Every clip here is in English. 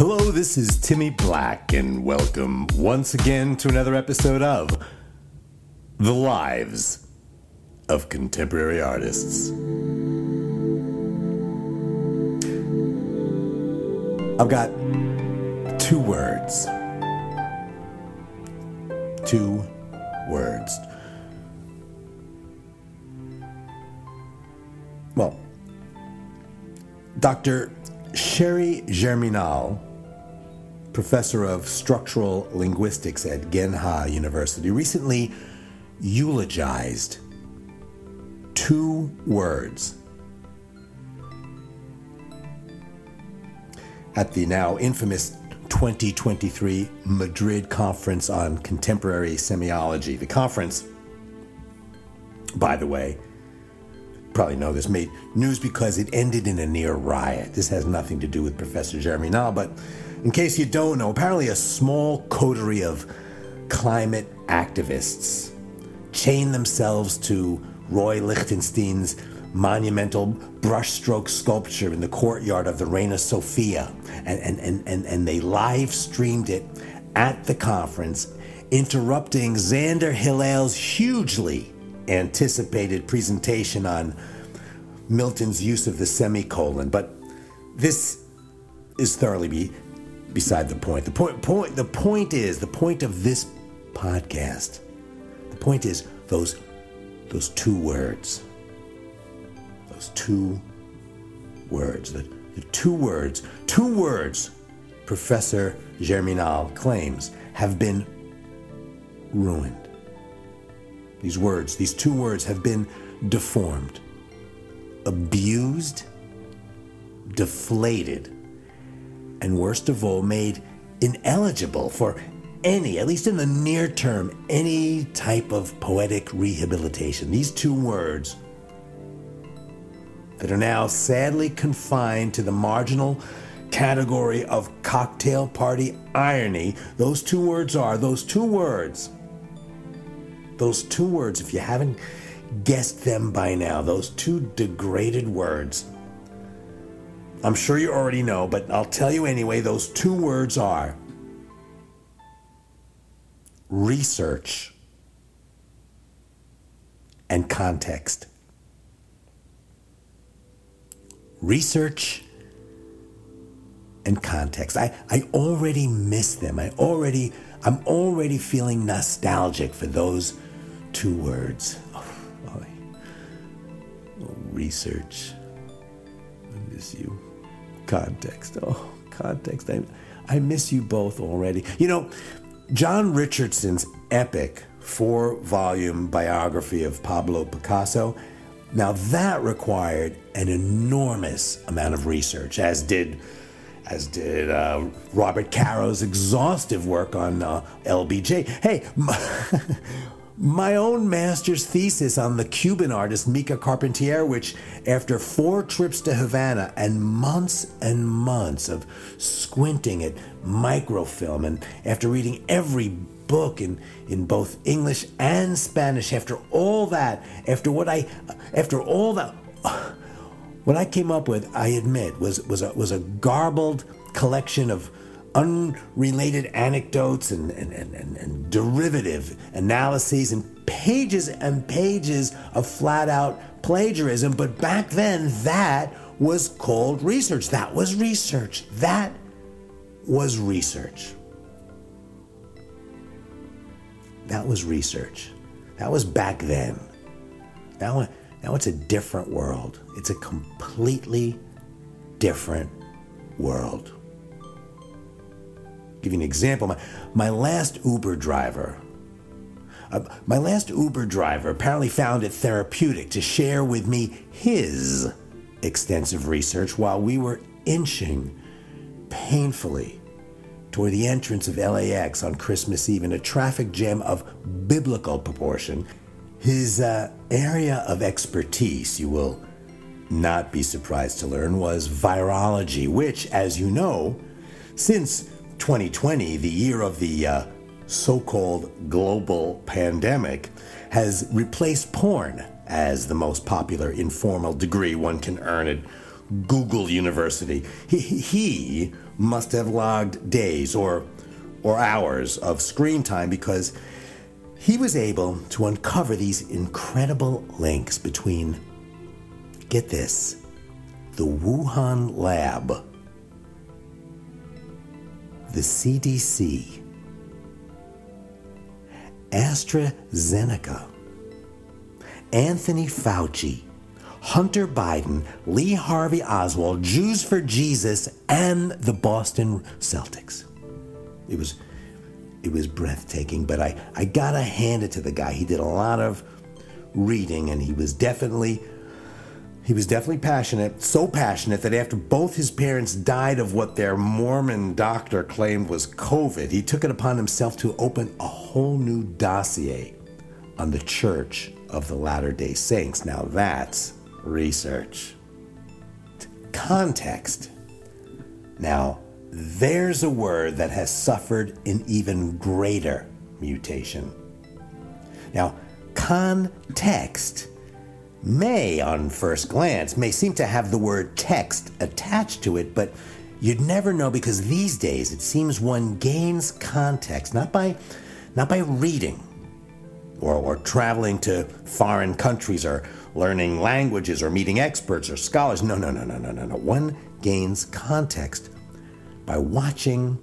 Hello, this is Timmy Black, and welcome once again to another episode of The Lives of Contemporary Artists. I've got two words. Two words. Well, Dr. Sherry Germinal, professor of structural linguistics at Genha University, recently eulogized two words at the now infamous 2023 Madrid Conference on Contemporary Semiology. The conference, by the way, probably know this, made news because it ended in a near riot. This has nothing to do with Professor Germinal, but in case you don't know, apparently a small coterie of climate activists chained themselves to Roy Lichtenstein's monumental brushstroke sculpture in the courtyard of the Reina Sofia, and, and, and, and, and they live streamed it at the conference, interrupting Xander Hillel's hugely anticipated presentation on Milton's use of the semicolon. But this is thoroughly beside the point. The point, point. The point is the point of this podcast. The point is those those two words those two words, the, the two words, two words Professor Germinal claims have been ruined. These words, these two words have been deformed, abused, deflated, and worst of all, made ineligible for any, at least in the near term, any type of poetic rehabilitation. These two words that are now sadly confined to the marginal category of cocktail party irony. Those two words are, those two words, those two words, if you haven't guessed them by now, those two degraded words. I'm sure you already know, but I'll tell you anyway, those two words are research and context. research and context. I, I already miss them. I already I'm already feeling nostalgic for those two words. Oh, oh, research. I miss you. Context. Oh, context. I, I miss you both already. You know, John Richardson's epic four volume biography of Pablo Picasso now that required an enormous amount of research, as did as did uh, Robert Caro's exhaustive work on uh, LBJ. Hey, my, my, own master's thesis on the Cuban artist Mica Carpentier, which, after four trips to Havana and months and months of squinting at microfilm, and after reading every book in, in both English and Spanish. After all that, after what I, after all that, what I came up with, I admit, was was a, was a garbled collection of unrelated anecdotes and, and, and, and, derivative analyses and pages and pages of flat out plagiarism. But back then, that was called research. That was research. That was research. That was research. That was back then. Now, now it's a different world. It's a completely different world. Give you an example. My, my last Uber driver, uh, my last Uber driver apparently found it therapeutic to share with me his extensive research while we were inching painfully toward the entrance of LAX on Christmas Eve in a traffic jam of biblical proportion. His uh, area of expertise, you will not be surprised to learn, was virology, which, as you know, since 2020, the year of the uh, so called global pandemic, has replaced porn as the most popular informal degree one can earn at Google University. He, he must have logged days or, or hours of screen time because he was able to uncover these incredible links between, get this, the Wuhan lab, the CDC, AstraZeneca, Anthony Fauci, Hunter Biden, Lee Harvey Oswald, Jews for Jesus, and the Boston Celtics. It was it was breathtaking, but I, I gotta hand it to the guy. He did a lot of reading and he was definitely he was definitely passionate, so passionate that after both his parents died of what their Mormon doctor claimed was COVID, he took it upon himself to open a whole new dossier on the Church of the Latter day Saints. Now that's research. Context. Now, there's a word that has suffered an even greater mutation. Now, context may, on first glance, may seem to have the word text attached to it, but you'd never know because these days it seems one gains context not by not by reading or, or traveling to foreign countries or learning languages or meeting experts or scholars. No, no, no, no, no, no, no. One gains context by watching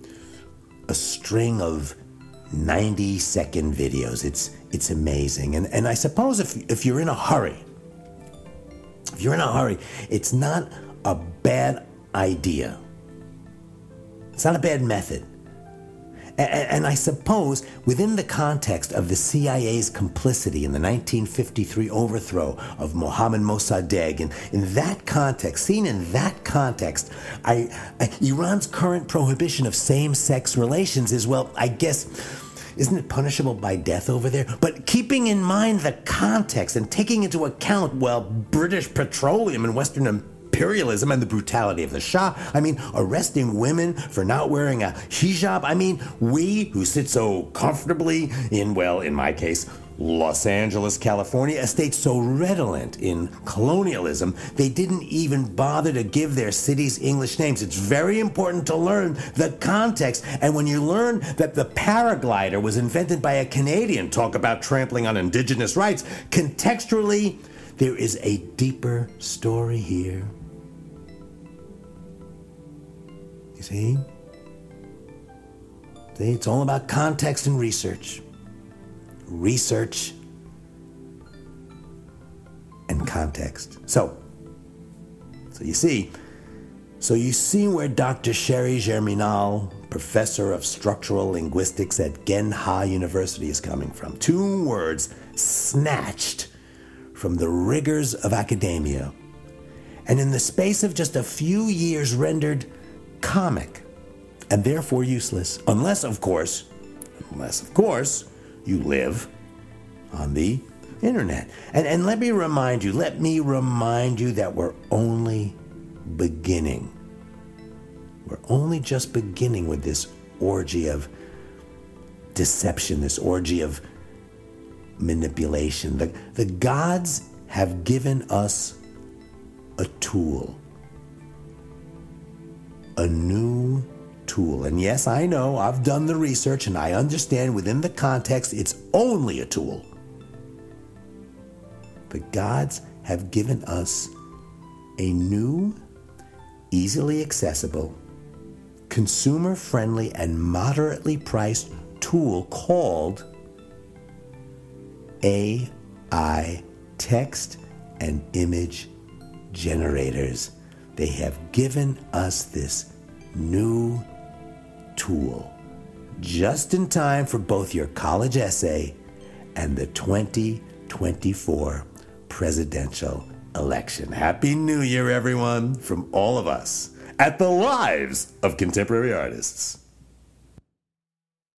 a string of 90 second videos. It's it's amazing. And and I suppose if if you're in a hurry, if you're in a hurry, it's not a bad idea. It's not a bad method and I suppose within the context of the CIA's complicity in the 1953 overthrow of Mohammad Mossadegh, and in that context, seen in that context, I, I, Iran's current prohibition of same sex relations is, well, I guess, isn't it punishable by death over there? But keeping in mind the context and taking into account, well, British petroleum and Western imperialism and the brutality of the Shah. I mean, arresting women for not wearing a hijab. I mean, we who sit so comfortably in, well, in my case, Los Angeles, California, a state so redolent in colonialism, they didn't even bother to give their cities English names. It's very important to learn the context. And when you learn that the paraglider was invented by a Canadian, talk about trampling on indigenous rights, contextually, there is a deeper story here. You see? See, it's all about context and research. Research and context. So, so you see, so you see where Dr. Sherry Germinal, professor of structural linguistics at Genha University, is coming from. Two words snatched from the rigors of academia, and in the space of just a few years rendered comic and therefore useless. Unless, of course, unless, of course, you live on the internet. And, and let me remind you, let me remind you that we're only beginning. We're only just beginning with this orgy of deception, this orgy of manipulation. The, the gods have given us a tool a new tool. And yes, I know, I've done the research and I understand within the context it's only a tool. But gods have given us a new, easily accessible, consumer friendly, and moderately priced tool called AI text and image generators. They have given us this new tool just in time for both your college essay and the 2024 presidential election. Happy New Year, everyone, from all of us at the Lives of Contemporary Artists.